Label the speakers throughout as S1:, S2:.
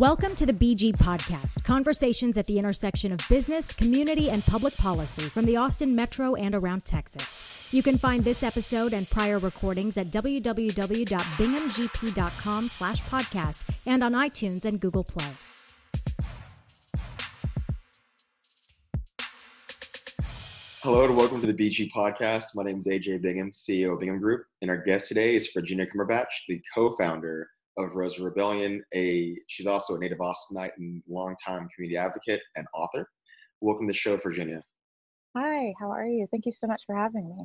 S1: Welcome to the BG Podcast, conversations at the intersection of business, community, and public policy from the Austin Metro and around Texas. You can find this episode and prior recordings at www.binghamgp.com slash podcast and on iTunes and Google Play.
S2: Hello and welcome to the BG Podcast. My name is AJ Bingham, CEO of Bingham Group, and our guest today is Virginia Cumberbatch, the co-founder of Rosa Rebellion. A she's also a native Austinite and longtime community advocate and author. Welcome to the show, Virginia.
S3: Hi, how are you? Thank you so much for having me.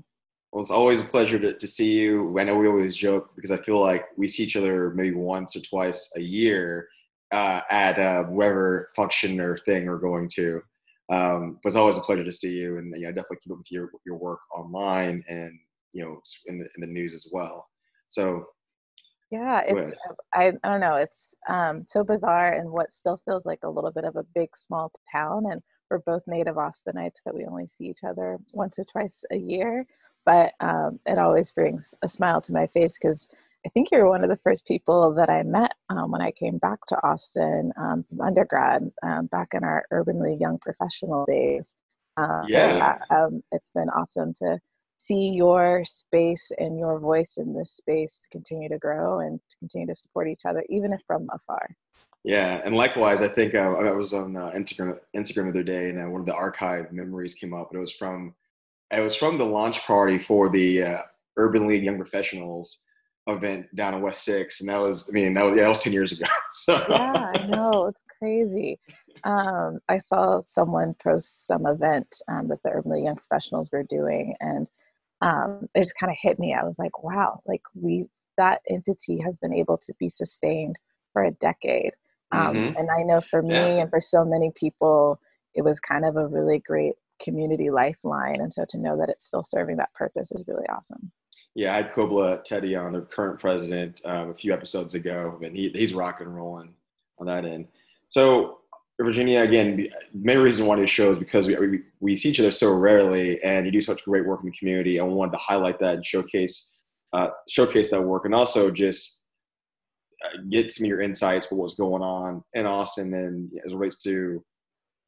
S2: Well, it's always a pleasure to, to see you. I know we always joke because I feel like we see each other maybe once or twice a year uh, at uh, whatever function or thing we're going to. Um, but it's always a pleasure to see you, and you know, definitely keep up with your your work online and you know in the in the news as well. So
S3: yeah, it's I, I don't know, it's um, so bizarre and what still feels like a little bit of a big small town and we're both native Austinites that we only see each other once or twice a year, but um, it always brings a smile to my face because I think you're one of the first people that I met um, when I came back to Austin um, from undergrad um, back in our urbanly young professional days. Uh, yeah. So, um, it's been awesome to see your space and your voice in this space continue to grow and to continue to support each other, even if from afar.
S2: Yeah, and likewise, I think uh, I was on uh, Instagram Instagram the other day, and uh, one of the archive memories came up. It was from it was from the launch party for the uh, Urban League Young Professionals event down in West Six, and that was I mean that was yeah that was ten years ago.
S3: So. Yeah, I know it's crazy. Um, I saw someone post some event um, that the Urban League Young Professionals were doing, and um, it just kind of hit me. I was like, wow, like we that entity has been able to be sustained for a decade. Um, mm-hmm. And I know for me yeah. and for so many people, it was kind of a really great community lifeline. And so to know that it's still serving that purpose is really awesome.
S2: Yeah, I had Kobla Teddy on, the current president, um, a few episodes ago, and he, he's rocking and rolling on that end. So Virginia, again, the main reason why this show is because we, we, we, see each other so rarely, and you do such great work in the community. I wanted to highlight that and showcase uh, showcase that work, and also just uh, get some of your insights for what's going on in Austin and as it relates to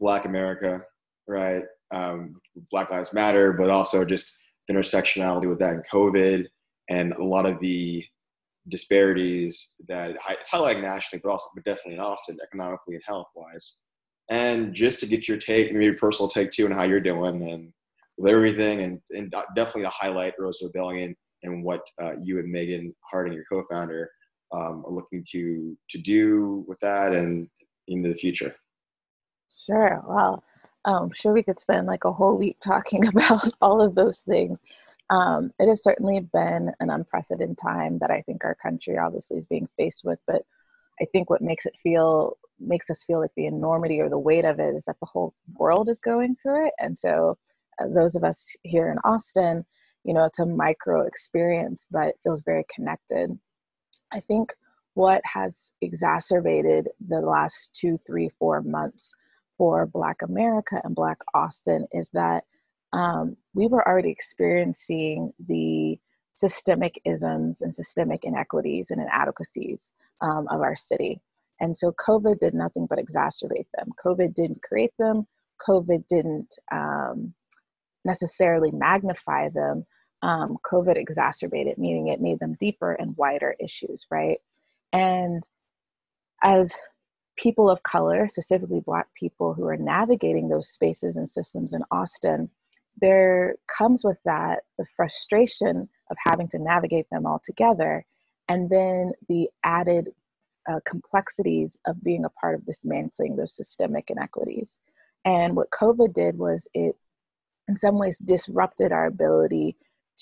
S2: Black America, right? Um, Black Lives Matter, but also just intersectionality with that and COVID, and a lot of the disparities that it's highlighting nationally, but also, but definitely in Austin, economically and health wise. And just to get your take, maybe your personal take too, and how you're doing, and with everything, and, and definitely to highlight Rosa Rebellion and what uh, you and Megan Harding, your co-founder, um, are looking to to do with that and into the future.
S3: Sure. Well, I'm sure we could spend like a whole week talking about all of those things. Um, it has certainly been an unprecedented time that I think our country obviously is being faced with, but I think what makes it feel makes us feel like the enormity or the weight of it is that the whole world is going through it, and so uh, those of us here in Austin, you know, it's a micro experience, but it feels very connected. I think what has exacerbated the last two, three, four months for Black America and Black Austin is that um, we were already experiencing the systemic isms and systemic inequities and inadequacies um, of our city. And so COVID did nothing but exacerbate them. COVID didn't create them, COVID didn't um, necessarily magnify them. Um, COVID exacerbated, meaning it made them deeper and wider issues, right? And as people of color, specifically Black people who are navigating those spaces and systems in Austin, there comes with that the frustration of having to navigate them all together and then the added uh, complexities of being a part of dismantling those systemic inequities. And what covid did was it in some ways disrupted our ability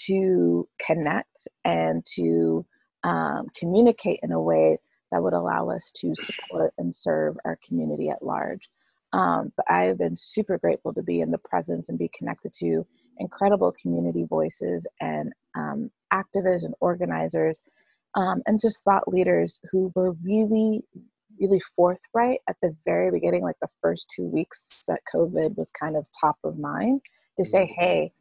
S3: to connect and to um, communicate in a way that would allow us to support and serve our community at large um, but I have been super grateful to be in the presence and be connected to incredible community voices and um, activists and organizers um, and just thought leaders who were really, really forthright at the very beginning, like the first two weeks that COVID was kind of top of mind, to say, mm-hmm. hey,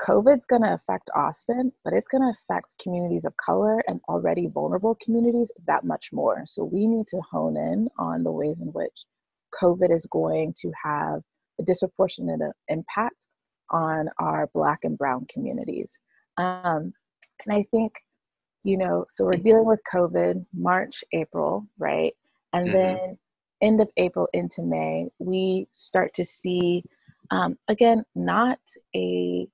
S3: COVID's going to affect Austin, but it's going to affect communities of color and already vulnerable communities that much more. So we need to hone in on the ways in which COVID is going to have a disproportionate impact on our Black and Brown communities. Um, and I think, you know, so we're dealing with COVID March, April, right? And mm-hmm. then end of April into May, we start to see, um, again, not a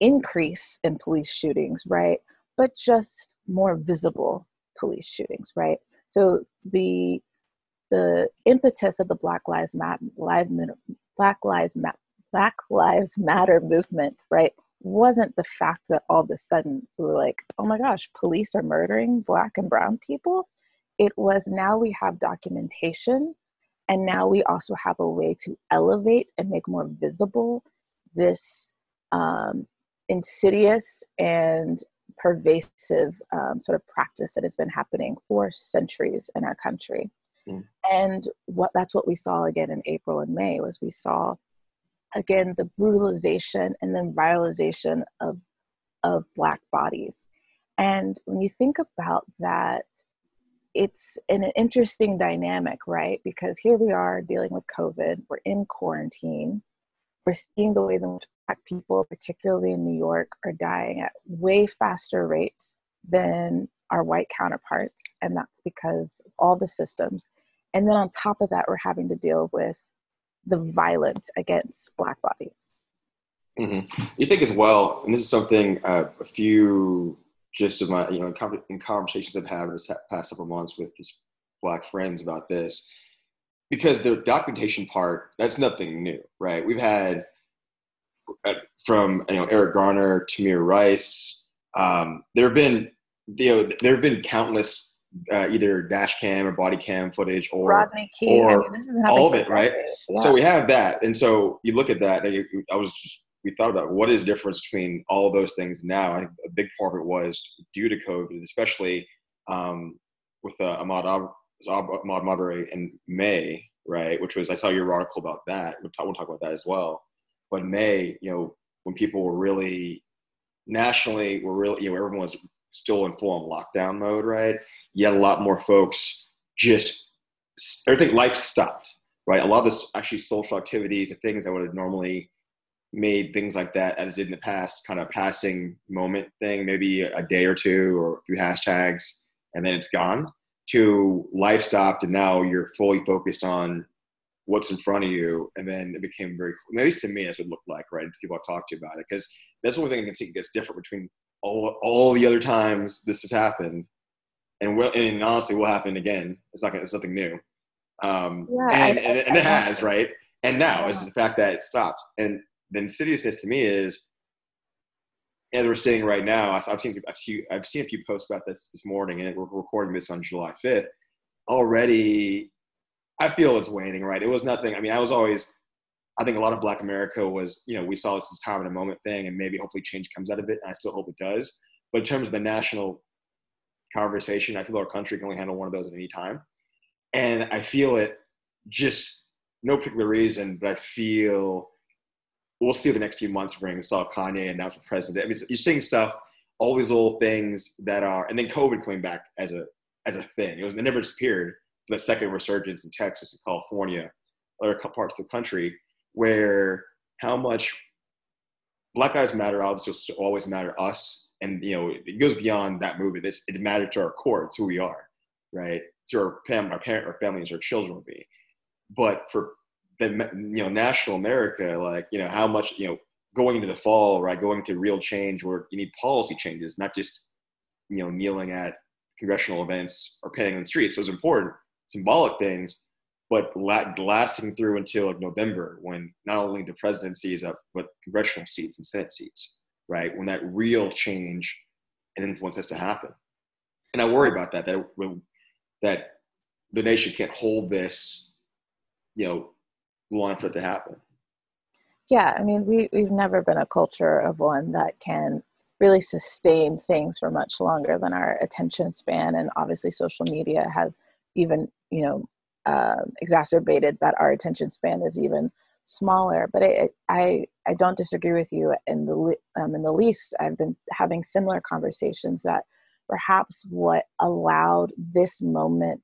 S3: increase in police shootings, right? But just more visible police shootings, right? So the the impetus of the Black Lives Matter, Black Lives Matter, Black Lives Matter movement, right, wasn't the fact that all of a sudden we were like, oh my gosh, police are murdering Black and Brown people. It was now we have documentation, and now we also have a way to elevate and make more visible this um, insidious and pervasive um, sort of practice that has been happening for centuries in our country. Mm. And what that's what we saw again in April and May was we saw again the brutalization and then viralization of of black bodies. And when you think about that, it's an interesting dynamic, right? Because here we are dealing with COVID, we're in quarantine, we're seeing the ways in which Black people, particularly in New York, are dying at way faster rates than our white counterparts. And that's because all the systems. And then on top of that, we're having to deal with the violence against Black bodies.
S2: Mm-hmm. You think as well, and this is something uh, a few just of my, you know, in conversations I've had in the past several months with just Black friends about this, because the documentation part, that's nothing new, right? We've had from you know Eric Garner, Tamir Rice. Um, there have been you know there have been countless uh, either dash cam or body cam footage or
S3: Rodney
S2: or I mean, all of it, right? Yeah. So we have that, and so you look at that. And I was just we thought about what is the difference between all those things now. I think a big part of it was due to COVID, especially um, with uh, Ahmaud, Ahmaud Arbery in May, right? Which was I saw your article about that. We'll talk, we'll talk about that as well. But May, you know, when people were really nationally, were really, you know, everyone was still in full on lockdown mode, right? Had a lot more folks just everything life stopped, right? A lot of this actually social activities and things that would have normally made things like that as did in the past kind of passing moment thing, maybe a day or two or a few hashtags, and then it's gone. To life stopped, and now you're fully focused on what's in front of you, and then it became very, at least to me, that's what it looked like, right? People I talked to about it, because that's the only thing I can see that's different between all all the other times this has happened, and will, and honestly, will happen again. It's not, it's nothing new, um, yeah, and, I, and, and, it has, right? And now yeah. is the fact that it stopped, and the insidiousness to me is, as we're seeing right now, I've seen I've seen, I've seen a few posts about this this morning, and we're recording this on July fifth. Already, I feel it's waning, right? It was nothing. I mean, I was always, I think a lot of Black America was, you know, we saw this as time and a moment thing, and maybe hopefully change comes out of it, and I still hope it does. But in terms of the national conversation, I feel our country can only handle one of those at any time, and I feel it just no particular reason, but I feel we'll see the next few months bring. Saw Kanye announce for president. I mean, you're seeing stuff, all these little things that are, and then COVID coming back as a as a thing. It was it never disappeared, the second resurgence in Texas and California, other parts of the country, where how much Black Lives Matter obviously always matter us, and you know it goes beyond that movement. It's, it mattered to our core. It's who we are, right? To our family, our parent, our families, our children will be. But for the you know national America, like you know how much you know going into the fall, right? Going to real change where you need policy changes, not just you know kneeling at congressional events or painting on the streets. Those important, symbolic things, but lasting through until like November when not only the presidency is up, but congressional seats and Senate seats, right? When that real change and influence has to happen. And I worry about that, that, that the nation can't hold this, you know, long for it to happen.
S3: Yeah, I mean, we, we've never been a culture of one that can really sustain things for much longer than our attention span and obviously social media has even you know uh, exacerbated that our attention span is even smaller. But I, I, I don't disagree with you in the um, in the least. I've been having similar conversations that perhaps what allowed this moment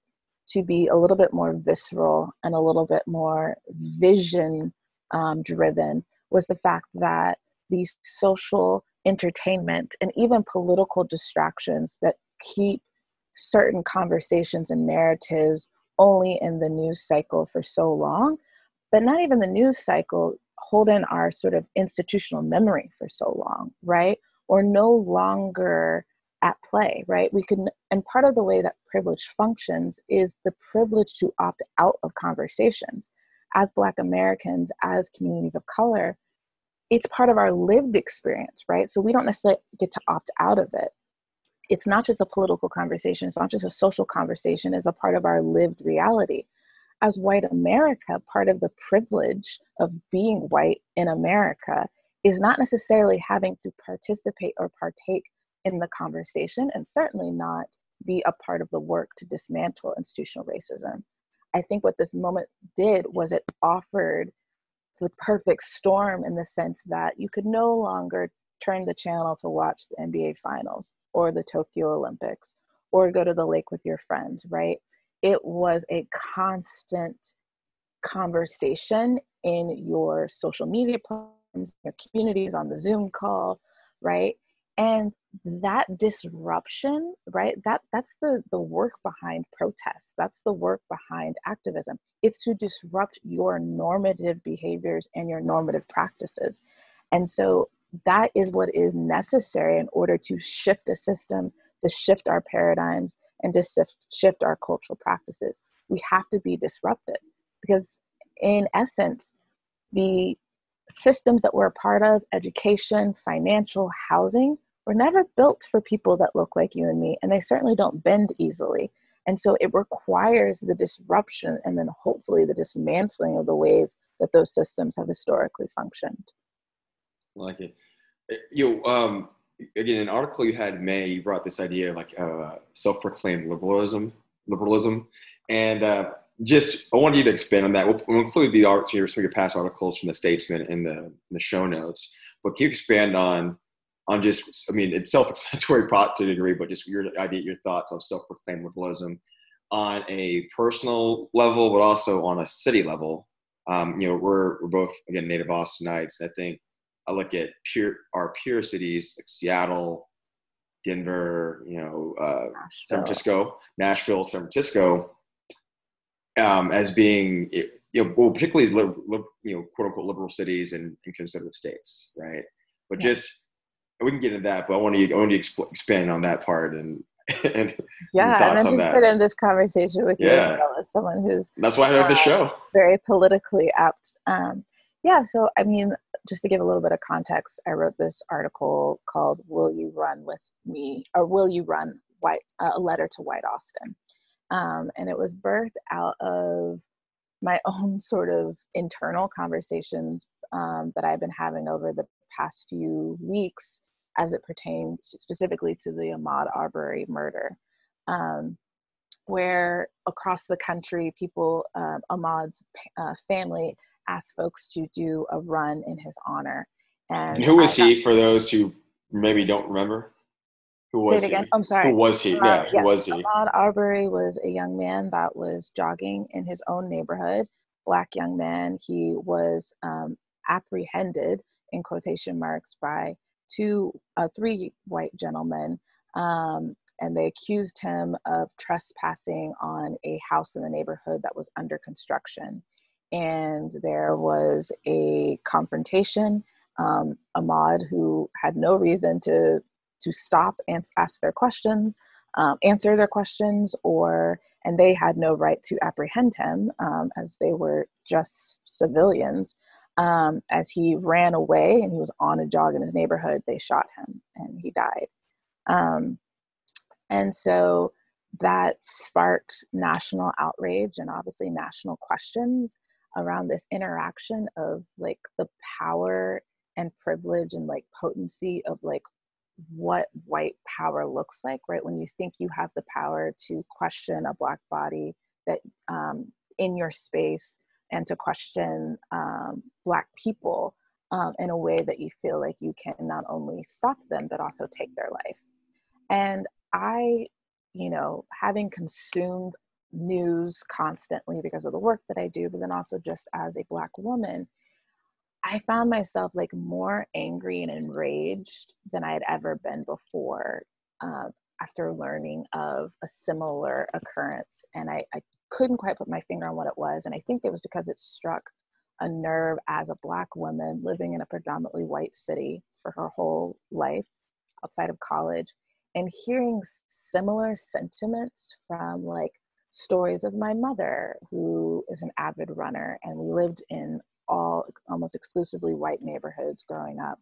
S3: to be a little bit more visceral and a little bit more vision um, driven was the fact that these social entertainment and even political distractions that keep certain conversations and narratives only in the news cycle for so long, but not even the news cycle hold in our sort of institutional memory for so long, right? Or no longer at play, right? We can, and part of the way that privilege functions is the privilege to opt out of conversations. As Black Americans, as communities of color, it's part of our lived experience, right? So we don't necessarily get to opt out of it. It's not just a political conversation, it's not just a social conversation, it's a part of our lived reality. As white America, part of the privilege of being white in America is not necessarily having to participate or partake in the conversation and certainly not be a part of the work to dismantle institutional racism. I think what this moment did was it offered the perfect storm in the sense that you could no longer turn the channel to watch the NBA finals or the Tokyo Olympics or go to the lake with your friends, right? It was a constant conversation in your social media platforms, your communities on the Zoom call, right? and that disruption right that that's the the work behind protest that's the work behind activism it's to disrupt your normative behaviors and your normative practices and so that is what is necessary in order to shift the system to shift our paradigms and to shift, our cultural practices we have to be disrupted because in essence the systems that we're a part of education financial housing were never built for people that look like you and me, and they certainly don't bend easily. And so it requires the disruption and then hopefully the dismantling of the ways that those systems have historically functioned.
S2: Like it. Eh, you um, again, an article you had in May, you brought this idea of like uh, self-proclaimed liberalism, liberalism, and uh, just I wanted you to expand on that. We'll, we'll include the art, some of your past articles from the Statesman in the, in the show notes. But can you expand on on just, I mean, it's self-explanatory to a degree, but just your idea, your thoughts on self-proclaimed liberalism on a personal level, but also on a city level. Um, you know, we're, we're both, again, native Austinites. I think I look at peer, our peer cities like Seattle, Denver, you know, uh, San Francisco, Nashville, San Francisco, um, as being, you know, well, particularly, you know, quote unquote liberal cities and, and conservative states, right? But yeah. just we can get into that, but I want to I want to expand on that part and and
S3: yeah, and I'm interested in this conversation with yeah. you as well as someone who's
S2: that's why I have uh, the show
S3: very politically apt. Um, yeah, so I mean, just to give a little bit of context, I wrote this article called "Will You Run with Me?" or "Will You Run?" White uh, a letter to White Austin, um, and it was birthed out of my own sort of internal conversations um, that I've been having over the past few weeks as it pertained specifically to the Ahmaud Arbery murder, um, where across the country, people, uh, Ahmaud's uh, family asked folks to do a run in his honor.
S2: And, and who was he for those who maybe don't remember? Who was he?
S3: I'm sorry.
S2: Who was he? Uh, yeah, who was he?
S3: Ahmaud Arbery was a young man that was jogging in his own neighborhood. Black young man. He was um, apprehended in quotation marks by two, uh, three white gentlemen, um, and they accused him of trespassing on a house in the neighborhood that was under construction. And there was a confrontation. Um, Ahmaud, who had no reason to to stop and ask their questions, um, answer their questions, or and they had no right to apprehend him um, as they were just civilians um, as he ran away and he was on a jog in his neighborhood, they shot him and he died. Um, and so that sparked national outrage and obviously national questions around this interaction of like the power and privilege and like potency of like what white power looks like right when you think you have the power to question a black body that um, in your space and to question um, Black people um, in a way that you feel like you can not only stop them, but also take their life. And I, you know, having consumed news constantly because of the work that I do, but then also just as a Black woman, I found myself like more angry and enraged than I had ever been before uh, after learning of a similar occurrence. And I, I couldn't quite put my finger on what it was. And I think it was because it struck a nerve as a Black woman living in a predominantly white city for her whole life outside of college and hearing similar sentiments from like stories of my mother who is an avid runner and we lived in all almost exclusively white neighborhoods growing up.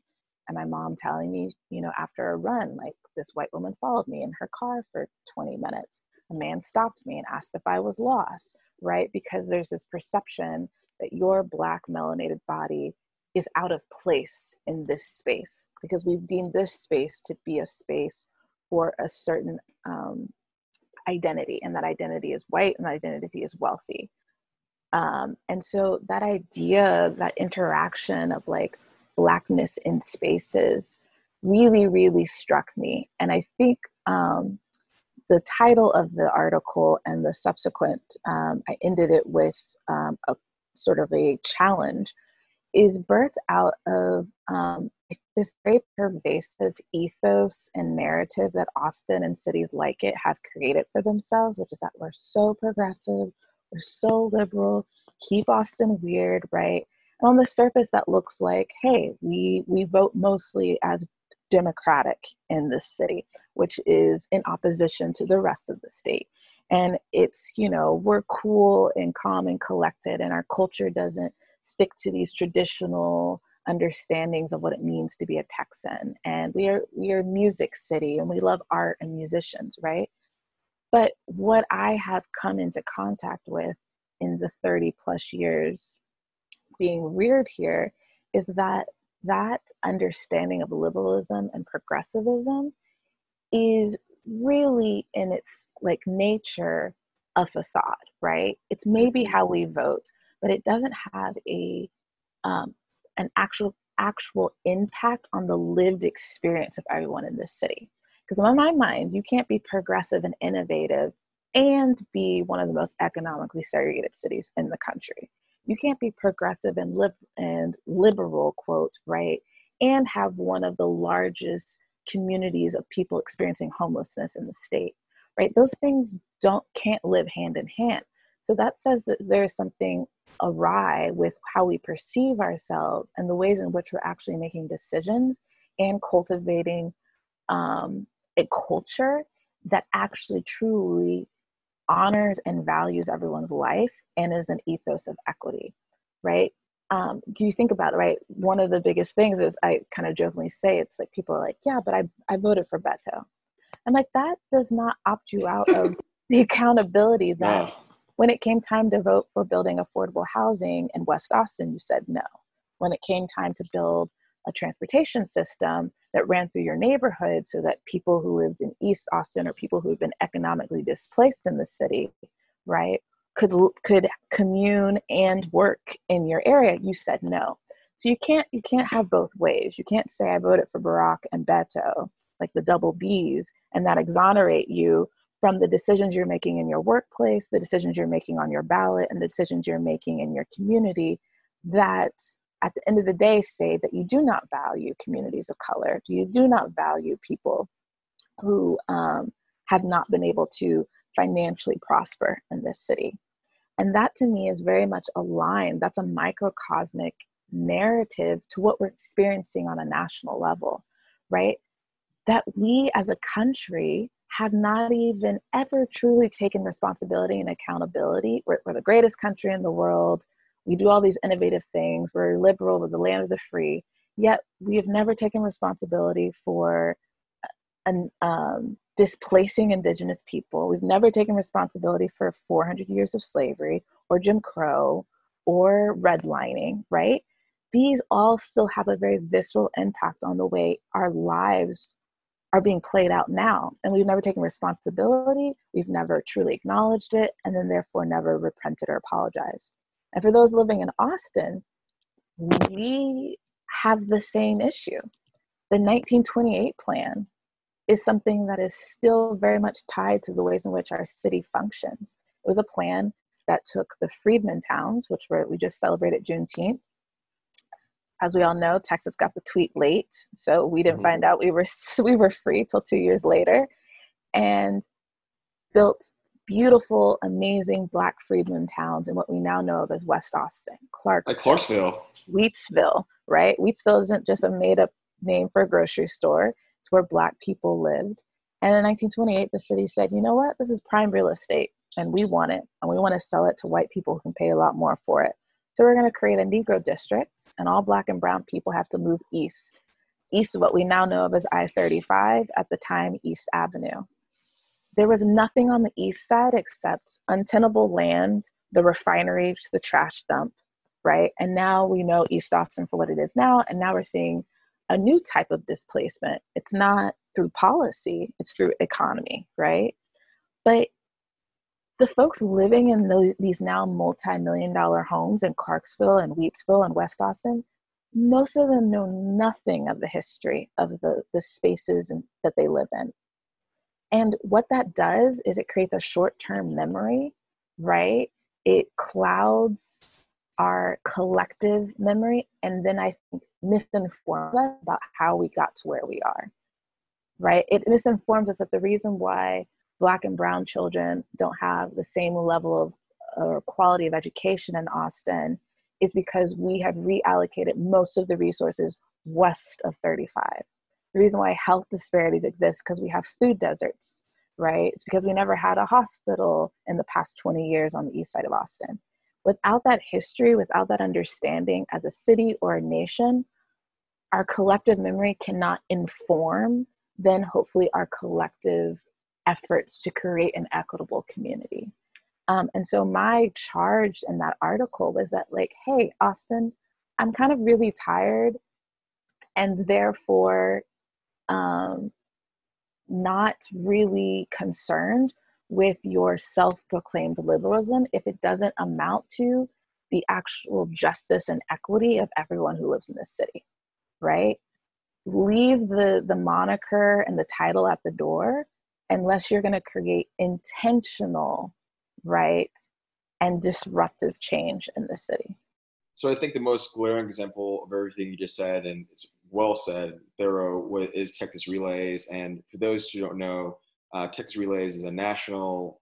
S3: And my mom telling me you know after a run like this white woman followed me in her car for 20 minutes. A man stopped me and asked if i was lost right? Because there's this perception that your black melanated body is out of place in this space because we've deemed this space to be a space for a certain um, identity and that identity is white and that identity is wealthy. Um, and so that idea that interaction of like blackness in spaces really really struck me. And i think um, the title of the article and the subsequent um, i ended it with um, a sort of a challenge is birthed out of um, this very pervasive ethos and narrative that Austin and cities like it have created for themselves, which is that we're so progressive, we're so liberal, keep Austin weird, right? And on the surface, that looks like, hey, we we vote mostly as democratic in this city, which is in opposition to the rest of the state. And it's, you know, we're cool and calm and collected, and our culture doesn't stick to these traditional understandings of what it means to be a Texan. And we are we are music city and we love art and musicians, right? But what I have come into contact with in the 30 plus years being reared here is that that understanding of liberalism and progressivism is really in its like nature a facade right it's maybe mm-hmm. how we vote but it doesn't have a um, an actual actual impact on the lived experience of everyone in this city. Because in my mind you can't be progressive and innovative and be one of the most economically segregated cities in the country. You can't be progressive and lib- and liberal quote right and have one of the largest communities of people experiencing homelessness in the state right? Those things don't can't live hand in hand so that says that there's something awry with how we perceive ourselves and the ways in which we're actually making decisions and cultivating um, a culture that actually truly honors and values everyone's life and is an ethos of equity, right? Um, do you think about it, right? One of the biggest things is I kind of jokingly say it's like people are like, yeah, but I, I voted for Beto. I'm like, that does not opt you out of the accountability that when it came time to vote for building affordable housing in West Austin, you said no. When it came time to build a transportation system that ran through your neighborhood so that people who lived in East Austin or people who have been economically displaced in the city, right, could could commune and work in your area, you said no. So you can't you can't have both ways. You can't say I voted for Barack and Beto, like the double Bs, and that exonerate you from the decisions you're making in your workplace, the decisions you're making on your ballot, and the decisions you're making in your community that at the end of the day say that you do not value communities of color, you do not value people who um, have not been able to financially prosper in this city. And that to me is very much aligned. That's a microcosmic narrative to what we're experiencing on a national level, right? That we as a country have not even ever truly taken responsibility and accountability. We're, we're, the greatest country in the world. We do all these innovative things. We're liberal, with the land of the free. Yet we have never taken responsibility for an, um, displacing indigenous people. We've never taken responsibility for 400 years of slavery or Jim Crow or redlining, right? These all still have a very visceral impact on the way our lives are being played out now. And we've never taken responsibility, we've never truly acknowledged it, and then therefore never repented or apologized. And for those living in Austin, we have the same issue. The 1928 plan is something that is still very much tied to the ways in which our city functions. It was a plan that took the freedmen towns, which were we just celebrated Juneteenth. As we all know, Texas got the tweet late, so we didn't mm-hmm. find out we were we were free till two years later, and built beautiful, amazing Black freedmen towns in what we now know of as West Austin,
S2: Clarksville, like Clarksville,
S3: Wheatsville, right? Wheatsville isn't just a made up name for a grocery store it's where black people lived. And in 1928, the city said, you know what, this is prime real estate and we want it and we want to sell it to white people who can pay a lot more for it. So we're going to create a Negro district and all black and brown people have to move east, east of what we now know of as I 35, at the time, East Avenue. There was nothing on the east side except untenable land, the refinery, the trash dump, right? And now we know East Austin for what it is now. And now we're seeing a new type of displacement. It's not through policy, it's through economy, right? But the folks living in the, these now multi-million dollar homes in Clarksville and Wheatsville and West Austin, most of them know nothing of the history of the, the spaces that they live in. And what that does is it creates a short-term memory, right? It clouds our collective memory and then I think misinforms us about how we got to where we are. Right? It misinforms us that the reason why black and brown children don't have the same level of or quality of education in Austin is because we have reallocated most of the resources west of 35. The reason why health disparities exist because we have food deserts, right? It's because we never had a hospital in the past 20 years on the east side of Austin without that history, without that understanding as a city or a nation, our collective memory cannot inform then hopefully our collective efforts to create an equitable community. Um, and so my charge in that article was that like, hey, Austin, I'm kind of really tired and therefore um, not really concerned with your self proclaimed liberalism if it doesn't amount to the actual justice and equity of everyone who lives in this city, right? Leave the, the moniker and the title at the door unless you're going to create intentional, right, and disruptive change in the city.
S2: So I think the most glaring example of everything you just said, and it's well said, thorough, is Texas Relays. And for those who don't know, uh, Texas Relays is a national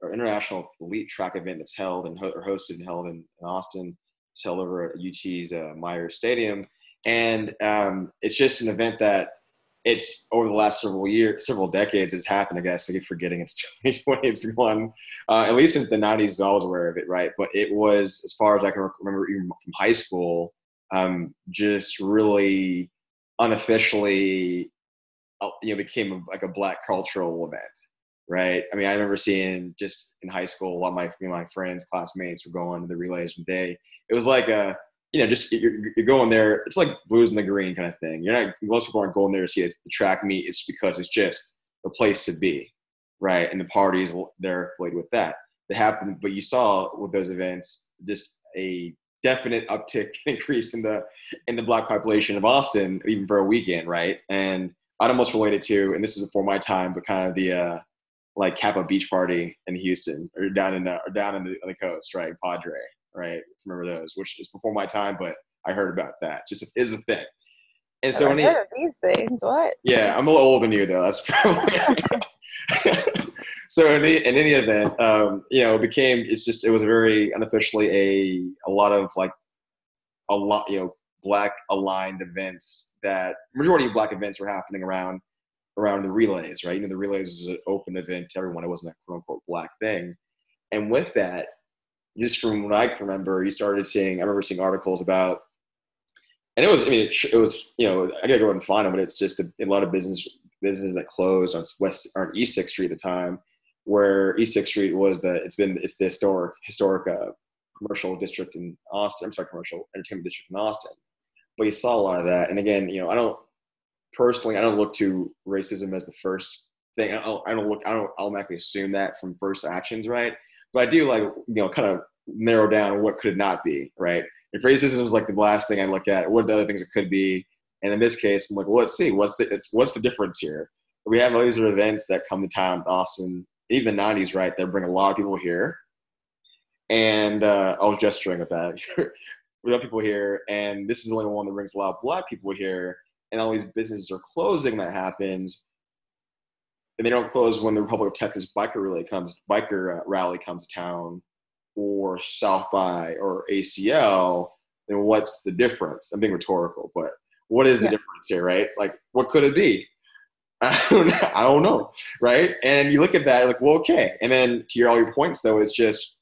S2: or international elite track event that's held and ho- or hosted and held in, in, Austin. It's held over at UT's uh, Myers Stadium, and um, it's just an event that it's over the last several years, several decades, it's happened. I guess I keep forgetting it's 2020. It's been one, uh, at least since the 90s. I was aware of it, right? But it was, as far as I can remember, even from high school, um, just really unofficially you know became like a black cultural event right i mean i remember seeing just in high school a lot of my, my friends classmates were going to the relays day it was like a you know just you're, you're going there it's like Blues on the Green kind of thing. You're not most people aren't going there to see the track meet it's because it's just the place to be right? And the parties they're played with that. That happened but you saw with those events just a definite uptick increase in the in the black population of austin even for a weekend right? And I'd almost relate it to, and this is before my time, but kind of the uh, like Kappa Beach Party in Houston or down in the, or down in the, on the coast, right? Padre, right? Remember those, which is before my time, but I heard about that. Just is a thing.
S3: And so, any, these things, what?
S2: Yeah, I'm a little older than you, though. That's probably. so in any, in any event, um, you know, it became it's just it was very unofficially a a lot of like a lot you know black aligned events that majority of black events were happening around around the relays, right? You know, the relays was an open event to everyone. It wasn't a quote unquote black thing. And with that, just from what I can remember, you started seeing, I remember seeing articles about, and it was, I mean, it, it was, you know, I gotta go and find them, but it's just a, a, lot of business businesses that closed on West, or East 6th Street at the time, where East 6th Street was the, it's been, it's the historic, historic uh, commercial district in Austin, I'm sorry, commercial entertainment district in Austin but you saw a lot of that. And again, you know, I don't personally, I don't look to racism as the first thing. I don't, I don't look, I don't automatically assume that from first actions, right? But I do like, you know, kind of narrow down what could it not be, right? If racism was like the last thing I look at, what are the other things it could be? And in this case, I'm like, well, let's see, what's the what's the difference here? We have all these events that come to town, Austin, even the '90s, right? That bring a lot of people here. And uh, I was gesturing with that. we have people here, and this is the only one that brings a lot of black people here. And all these businesses are closing. That happens, and they don't close when the Republic of Texas biker rally comes, biker uh, rally comes to town, or South by or ACL. Then what's the difference? I'm being rhetorical, but what is the yeah. difference here, right? Like, what could it be? I don't, I don't know, right? And you look at that, like, well, okay. And then to your all your points, though, it's just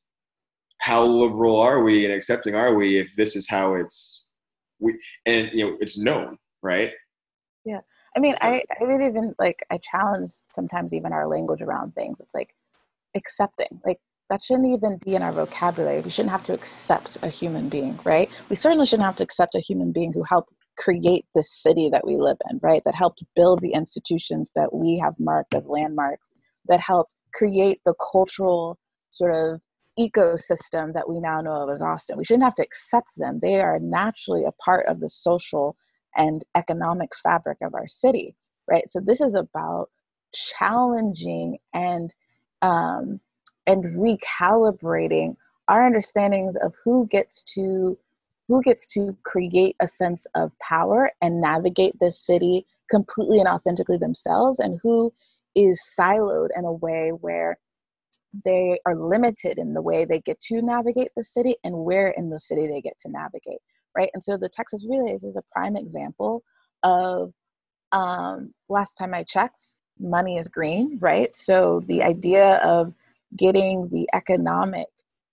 S2: how liberal are we and accepting are we if this is how it's we and you know it's known, right?
S3: I mean, I, I would even like I challenge sometimes even our language around things. It's like accepting. Like that shouldn't even be in our vocabulary. We shouldn't have to accept a human being, right? We certainly shouldn't have to accept a human being who helped create this city that we live in, right? That helped build the institutions that we have marked as landmarks, that helped create the cultural sort of ecosystem that we now know of as Austin. We shouldn't have to accept them. They are naturally a part of the social and economic fabric of our city, right? So this is about challenging and um, and recalibrating our understandings of who gets to who gets to create a sense of power and navigate this city completely and authentically themselves and who is siloed in a way where they are limited in the way they get to navigate the city and where in the city they get to navigate right and so the texas relays is a prime example of um, last time i checked money is green right so the idea of getting the economic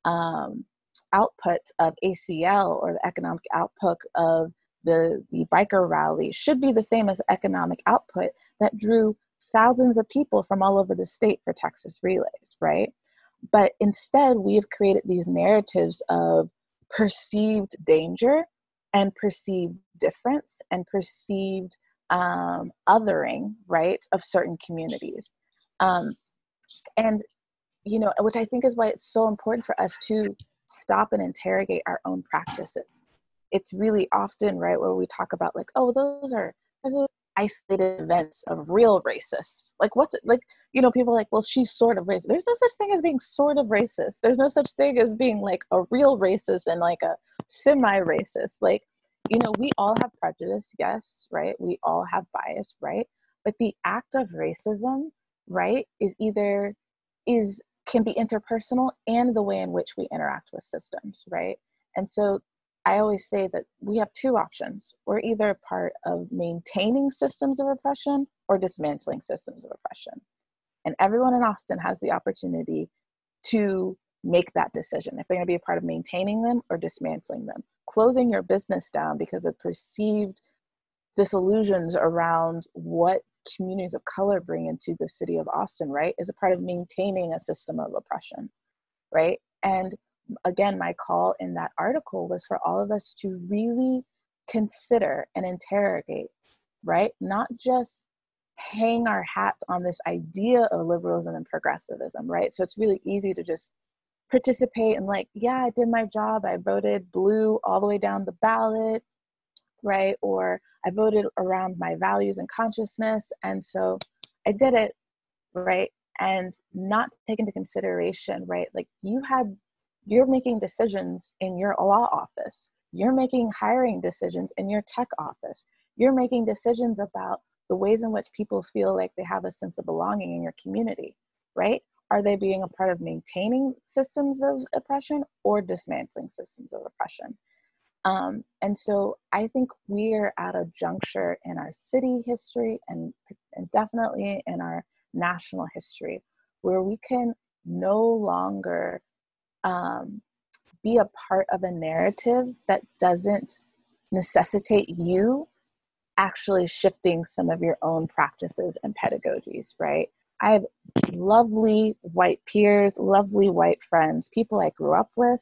S3: um, output of acl or the economic output of the, the biker rally should be the same as economic output that drew thousands of people from all over the state for Texas relays, right? But instead, we have created these narratives of perceived danger and perceived difference and perceived um, othering, right, of certain communities. Um, and, you know, which I think is why it's so important for us to stop and interrogate our own practices. It's really often, right, where we talk about, like, oh, those are, those are isolated events of real racists. Like, what's it like? You know, people like, well, she's sort of racist. There's no such thing as being sort of racist. There's no such thing as being like a real racist and like a semi racist. Like, you know, we all have prejudice, yes, right? We all have bias, right? But the act of racism, right, is either is can be interpersonal and the way in which we interact with systems, right? And so I always say that we have two options. We're either a part of maintaining systems of oppression or dismantling systems of oppression. And everyone in Austin has the opportunity to make that decision if they're going to be a part of maintaining them or dismantling them. Closing your business down because of perceived disillusions around what communities of color bring into the city of Austin, right, is a part of maintaining a system of oppression, right? And again, my call in that article was for all of us to really consider and interrogate, right? Not just hang our hat on this idea of liberalism and progressivism, right? So it's really easy to just participate and like, yeah, I did my job. I voted blue all the way down the ballot, right? Or I voted around my values and consciousness. And so I did it, right? And not take into consideration, right? Like you had you're making decisions in your law office. You're making hiring decisions in your tech office. You're making decisions about the ways in which people feel like they have a sense of belonging in your community right? Are they being a part of maintaining systems of oppression or dismantling systems of oppression? Um, and so i think we're at a juncture in our city history and, and definitely in our national history where we can no longer um, be a part of a narrative that doesn't necessitate you actually shifting some of your own practices and pedagogies, right? I have lovely white peers, lovely white friends, people I grew up with,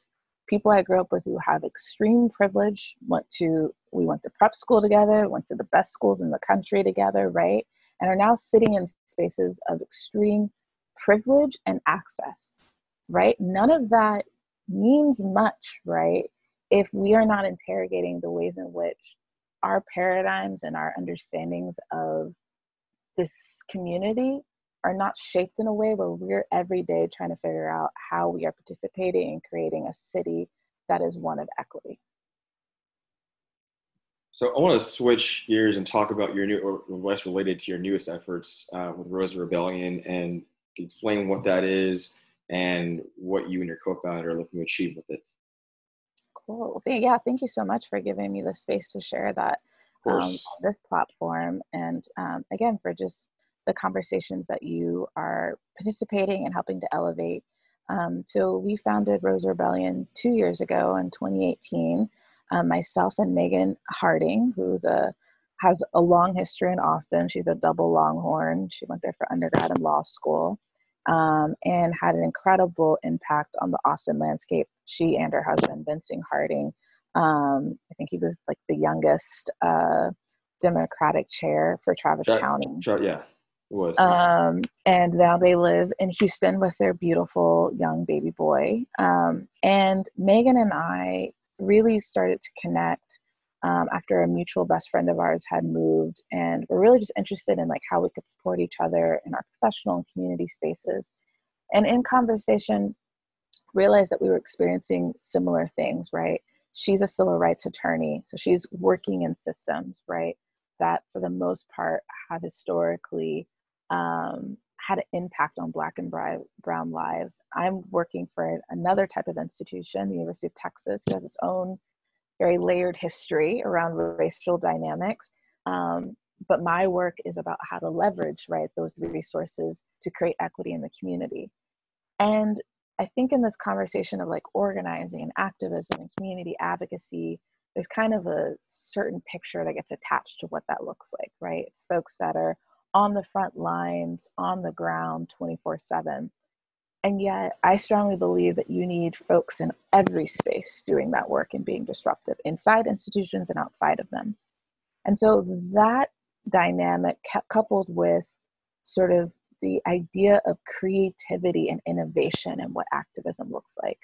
S3: people I grew up with who have extreme privilege, went to we went to prep school together, went to the best schools in the country together, right? And are now sitting in spaces of extreme privilege and access right? None of that means much, right? If we are not interrogating the ways in which our paradigms and our understandings of this community are not shaped in a way where we're every day trying to figure out how we are participating in creating a city that is one of equity.
S2: So I want to switch gears and talk about your new, or what's related to your newest efforts uh, with Rosa Rebellion, and explain what that is and what you and your co-founder are looking to achieve with it.
S3: Cool. Yeah, thank you so much for giving me the space to share that um, on this platform, and um, again for just the conversations that you are participating and helping to elevate. Um, so we founded Rosa Rebellion two years ago in 2018 um, myself and Megan Harding, who's a has a long history in Austin. She's a double Longhorn. She went there for undergrad and law school, um, and had an incredible impact on the Austin landscape. She and her husband, Vincent Harding, um, I think he was like the youngest uh, Democratic chair for Travis County.
S2: yeah, was.
S3: Um, and now they live in Houston with their beautiful young baby boy. Um, and Megan and I really started to connect um, after a mutual best friend of ours had moved and we're really just interested in like how we could support each other in our professional and community spaces and in conversation realized that we were experiencing similar things right she's a civil rights attorney so she's working in systems right that for the most part have historically um, had an impact on black and brown lives. I'm working for another type of institution, the University of Texas, who has its own very layered history around racial dynamics. Um, but my work is about how to leverage right those resources to create equity in the community. And I think in this conversation of like organizing and activism and community advocacy, there's kind of a certain picture that gets attached to what that looks like, right? It's folks that are on the front lines, on the ground 24 7. And yet, I strongly believe that you need folks in every space doing that work and being disruptive inside institutions and outside of them. And so that dynamic coupled with sort of the idea of creativity and innovation and what activism looks like.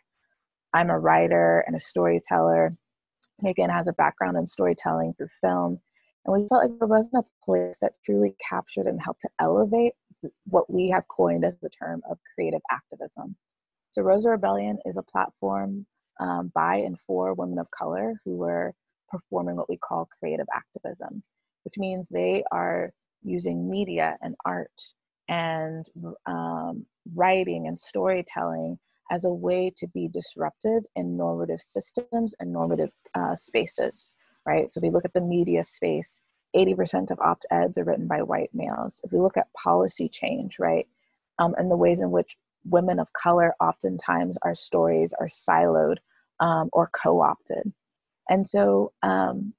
S3: I'm a writer and a storyteller. Megan has a background in storytelling through film. And we felt like there wasn't a place that truly captured and helped to elevate what we have coined as the term of creative activism. So, Rosa Rebellion is a platform um, by and for women of color who are performing what we call creative activism, which means they are using media and art and um, writing and storytelling as a way to be disruptive in normative systems and normative uh, spaces right? So if we look at the media space, 80% of opt eds are written by white males. If we look at policy change, right, um, and the ways in which women of color oftentimes our stories are siloed um, or co opted. And so um,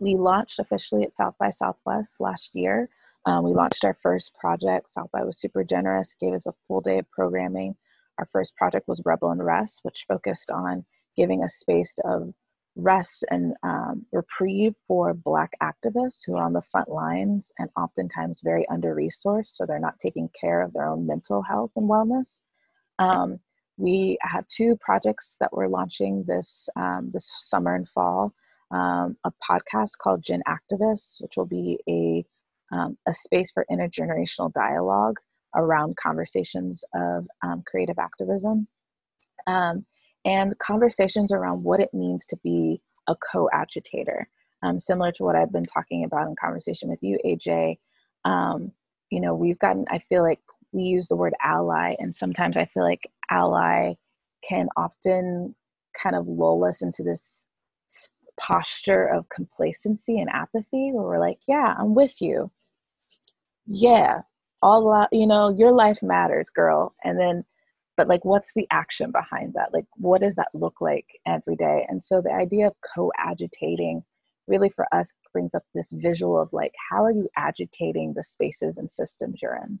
S3: we launched officially at South by Southwest last year. Um, we launched our first project. South by was super generous, gave us a full day of programming. Our first project was Rebel and Rest, which focused on giving a space of rest and um, reprieve for Black activists who are on the front lines and oftentimes very under resourced, so they're not taking care of their own mental health and wellness. Um, we have two projects that we're launching this um, this summer and fall. Um, a podcast called Gen Activists, which will be a um, a space for intergenerational dialogue around conversations of um, creative activism. Um, and conversations around what it means to be a co-agitator. Um, similar to what i've been talking about in conversation with you aj um, you know we've gotten i feel like we use the word ally and sometimes i feel like ally can often kind of lull us into this posture of complacency and apathy where we're like yeah i'm with you. Yeah all you know your life matters girl. And then but like what's the action behind that? Like what does that look like every day? And so the idea of co-agitating really for us brings up this visual of like how are you agitating the spaces and systems you're in?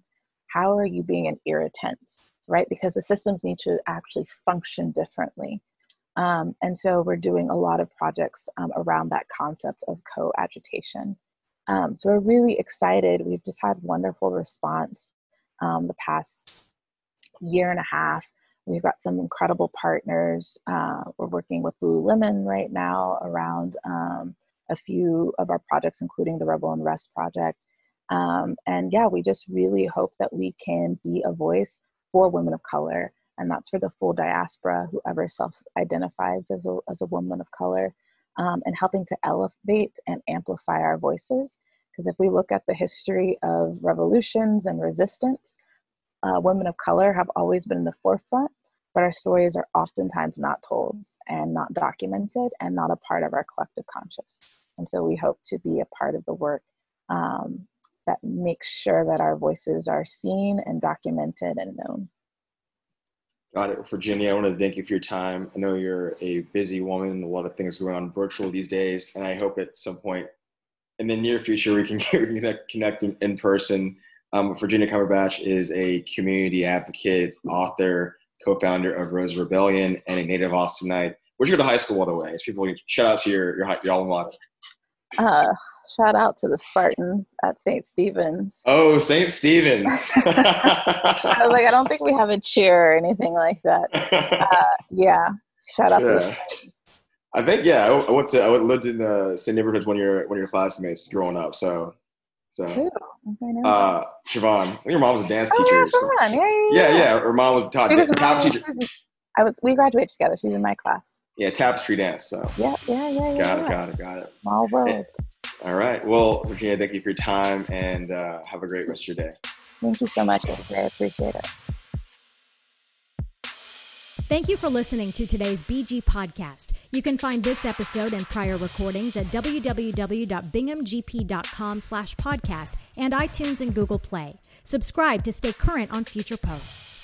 S3: How are you being an irritant right? Because the systems need to actually function differently. Um, and so we're doing a lot of projects um, around that concept of co-agitation. Um, so we're really excited. We've just had wonderful response um, the past year and a half We've got some incredible partners. Uh, we're working with Lululemon right now around um, a few of our projects, including the Rebel Unrest project. Um, and yeah, we just really hope that we can be a voice for women of color. And that's for the full diaspora, whoever self identifies as a, as a woman of color, um, and helping to elevate and amplify our voices. Because if we look at the history of revolutions and resistance, uh, women of color have always been in the forefront, but our stories are oftentimes not told and not documented and not a part of our collective conscious. And so we hope to be a part of the work um, that makes sure that our voices are seen and documented and known.
S2: Got it. Virginia, I want to thank you for your time. I know you're a busy woman, a lot of things going on virtual these days, and I hope at some point in the near future we can, connect, connect in person. Um, Virginia Cumberbatch is a community advocate, author, co-founder of Rosa Rebellion, and a native Austinite. Where'd you go to high school, by the way? As people shout out to your your, your alma mater.
S3: Uh, shout out to the Spartans at St. Stephen's.
S2: Oh, St. Stephen's.
S3: I was like, I don't think we have a cheer or anything like that. Uh, yeah, shout out yeah. to the Spartans.
S2: I think yeah, I, I went to I lived in the same neighborhoods when you're when your classmates growing up. So so uh, Siobhan, your mom was a dance oh, teacher.
S3: Oh, yeah, yeah, yeah,
S2: yeah, yeah. Her mom was taught was tap teacher.
S3: I was we graduated together. She's in my class.
S2: Yeah, tapestry dance. So
S3: yeah, yeah, yeah, yeah.
S2: Got
S3: yeah.
S2: it, got it, got it.
S3: Small world.
S2: All right. Well, Virginia, thank you for your time and uh, have a great rest of your day.
S3: Thank you so much, AJ. I appreciate it.
S1: Thank you for listening to today's BG podcast. You can find this episode and prior recordings at www.binghamgp.com slash podcast and iTunes and Google Play. Subscribe to stay current on future posts.